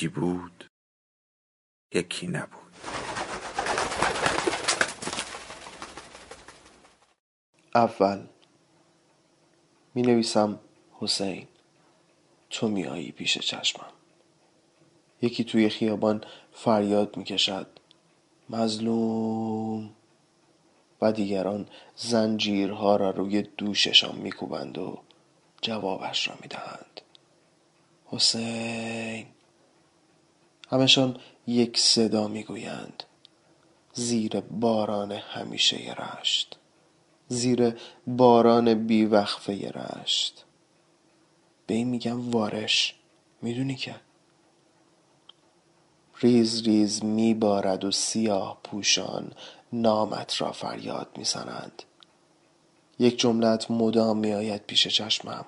یکی بود یکی نبود. اول می نویسم حسین تو میایی پیش چشمم. یکی توی خیابان فریاد می کشد مظلوم. و دیگران زنجیرها را روی دوششان میکوبند و جوابش را می‌دهند حسین. همشان یک صدا می‌گویند. زیر باران همیشه رشت. زیر باران بیوقفه رشت. به این میگم وارش. می‌دونی که؟ ریز ریز میبارد و سیاه پوشان نامت را فریاد می‌زنند. یک جملت مدام میآید پیش چشمم.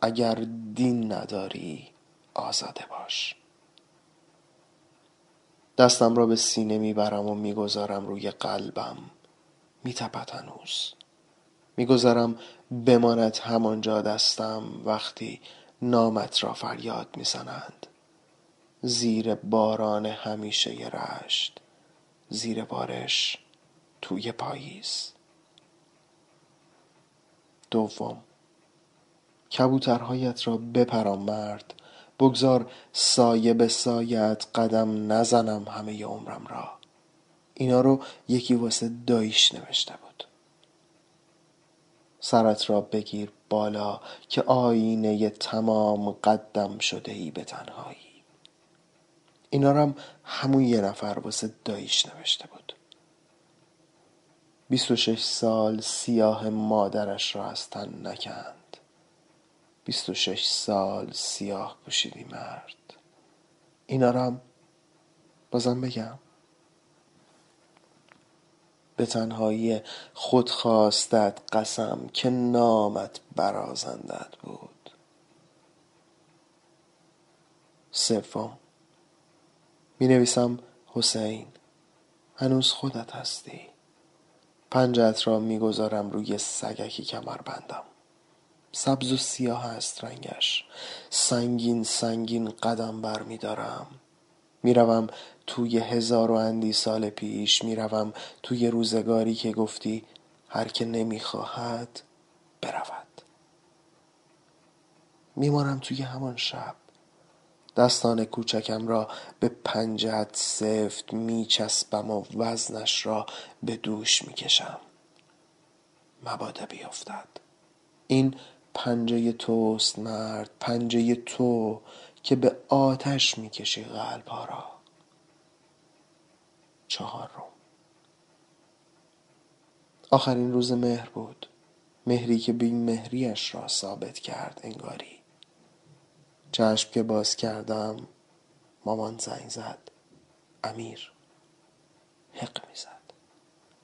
اگر دین نداری آزاده باش. دستم را به سینه می‌برم و می‌گذارم روی قلبم. میتپد هنوز. می‌گذارم بماند همانجا دستم وقتی نامت را فریاد می‌زنند. زیر باران همیشه رشت زیر بارش توی پاییز. دوم کبوترهایت را بپران مرد. بگذار سایه به سایت قدم نزنم همه عمرم را. اینا رو یکی واسه داییش نوشته بود. سرت را بگیر بالا که آینه تمام قدم شده ای به تنهایی. اینا رو هم همون یه نفر واسه داییش نوشته بود. بیست و شش سال سیاه مادرش را از تن نکند. بیست و شش سال سیاه پوشیدی مرد. اینا هم بازم بگم. به تنهایی خود خواستت قسم که نامت برازندت بود. سوم می نویسم حسین. هنوز خودت هستی. پنجت را می‌گذارم روی سگکی کمر بندم سبز و سیاه است رنگش. سنگین سنگین قدم بر می دارم. می‌روم توی هزار و اندی سال پیش. می‌روم توی روزگاری که گفتی هر که نمی‌خواهد برود. میمانم توی همان شب. دستان کوچکم را به پنجت سفت میچسبم و وزنش را به دوش می‌کشم مبادا بیفتد. این پنجه توست مرد پنجه تو که به آتش می‌کشی قلبها را. چهارم آخرین روز مهر بود. مهری که بی مهریش را ثابت کرد انگاری. چشم که باز کردم مامان زنگ زد. امیر. حق می‌زد.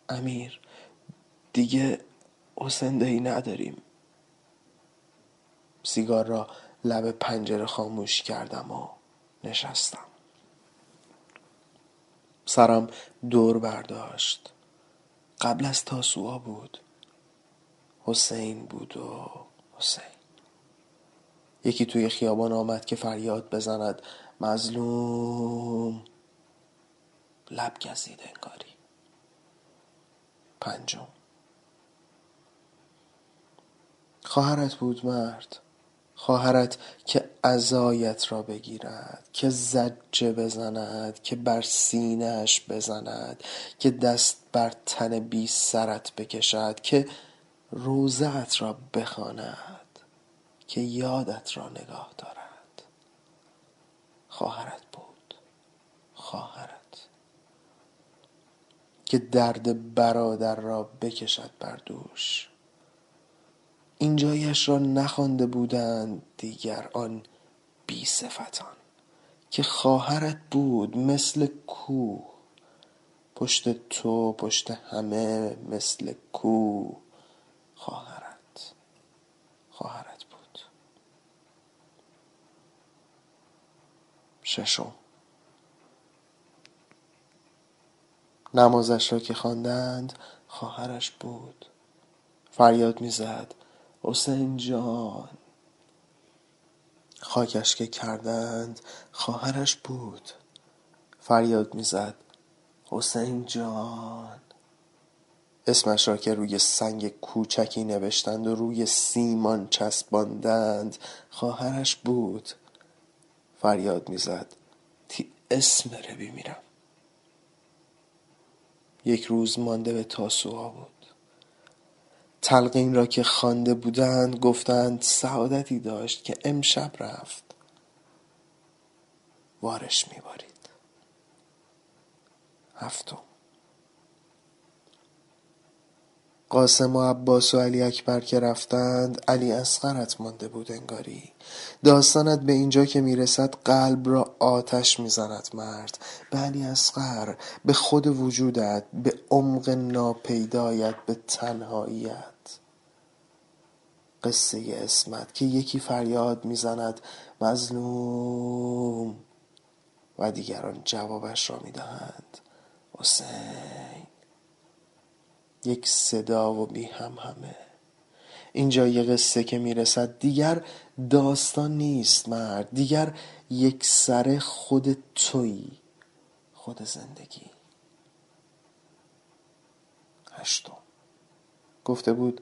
امیر دیگه حسین نداریم. سیگار را لب پنجره خاموش کردم و نشستم. سرم دور برداشت. قبل از تاسوعا بود. حسین بود و حسین. یکی توی خیابان آمد که فریاد بزند مظلوم. لب گزید انگاری. پنجم. خواهرت بود مرد. خواهرت که عزایت را بگیرد که زجه بزند که بر سینهاش بزند که دست بر تن بی سرت بکشد که روزه را بخواند که یادت را نگاه دارد. خواهرت بود. خواهرت. که درد برادر را بکشد بر دوش. اینجایش را نخوانده بودند دیگر آن بی صفتان که خواهرت بود مثل کوه. پشت تو پشت همه مثل کوه خواهرت خواهرت بود. ششم. نمازش را که خواندند خواهرش بود. فریاد می‌زد. حسین جان. خاکش که کردند خواهرش بود. فریاد می‌زد. حسین جان. اسمش را که روی سنگ کوچکی نوشتند و روی سیمان چسباندند خواهرش بود. فریاد می‌زد. تی اسم ره میرم. یک روز مانده به تاسوعا بود. تلقین را که خوانده بودند گفتند سعادتی داشت که امشب رفت. وارش میبارید هفتم. قاسم و عباس و علی اکبر که رفتند علی اصغرت مانده بود انگاری. داستانت به اینجا که می‌رسد قلب را آتش می‌زند مرد. به علی اصغر به خود وجودت به عمق ناپیدایت به تنهاییت. قصه اسمت که یکی فریاد می‌زند مظلوم. و دیگران جوابش را می‌دهند. حسین. یک صدا و بی هم همه. اینجا یه قصه که می‌رسد. دیگر داستان نیست مرد. دیگر یک سر خود توی خود زندگی. هشتم. گفته بود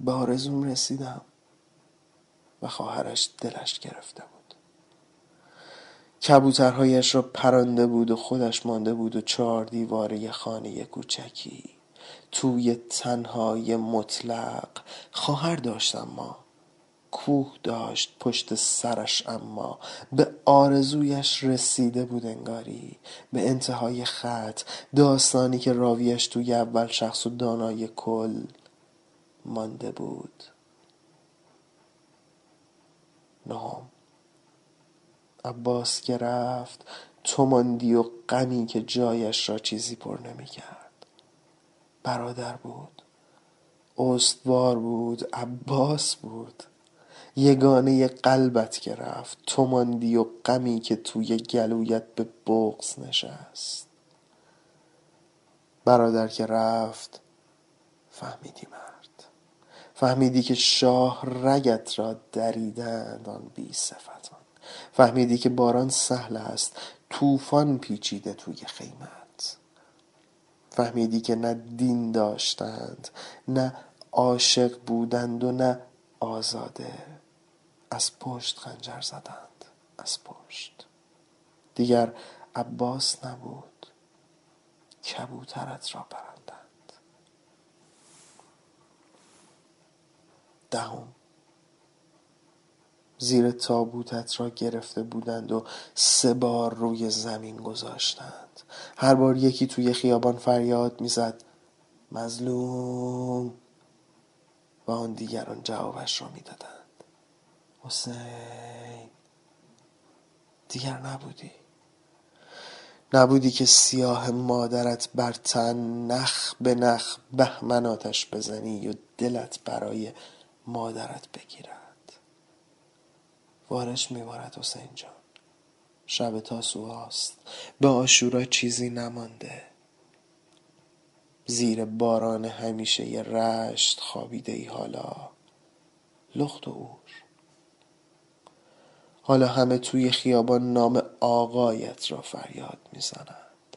به آرزوم رسیدم و خواهرش دلش گرفته بود. کبوترهایش را پرانده بود و خودش مانده بود و چهار دیواره خانه کوچکی. توی تنهای مطلق خواهر داشتم ما. کوه داشت پشت سرش اما به آرزویش رسیده بود انگاری. به انتهای خط داستانی که راویش توی اول شخص و دانای کل مانده بود. نهم. عباس که رفت تو ماندی و غمی که جایش را چیزی پر نمی‌کرد. برادر بود. استوار بود عباس بود. یگانه قلبت که رفت تو ماندی و غمی که توی گلویت به بغز نشست. برادر که رفت فهمیدی مرد. فهمیدی که شاه رگت را دریدند آن بی صفتان. فهمیدی که باران سهل است طوفان پیچیده توی خیمت فهمیدی که نه دین داشتند نه عاشق بودند و نه آزاده. از پشت خنجر زدند از پشت. دیگر عباس نبود کبوترت را پرندند دهم زیر تابوتت را گرفته بودند و سه بار روی زمین گذاشتند. هر بار یکی توی خیابان فریاد می‌زد مظلوم! و آن دیگران جوابش را می‌دادند. حسین! دیگر نبودی. نبودی که سیاه مادرت بر تن نخ به نخ بهمن آتش بزنی و دلت برای مادرت بگیرد وارش میبارد حسین جان شب تاسوعاست به آشورا چیزی نمانده. زیر باران همیشه ی رشت خوابیده ای حالا. لخت و اور. حالا همه توی خیابان نام آقایت را فریاد می‌زنند.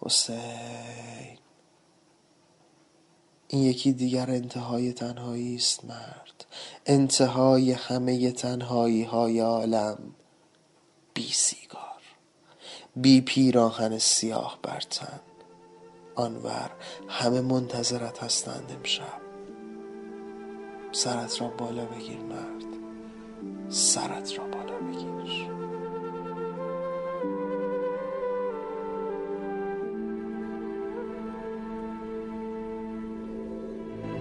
حسین. این یکی دیگر انتهای تنهایی است مرد. انتهای همه تنهایی های عالم بی سیگار. بی پیراهن سیاه بر تن. آنور همه منتظرت هستند امشب. سرت را بالا بگیر مرد. سرت را بالا بگیر.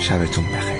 شبتون بخیر.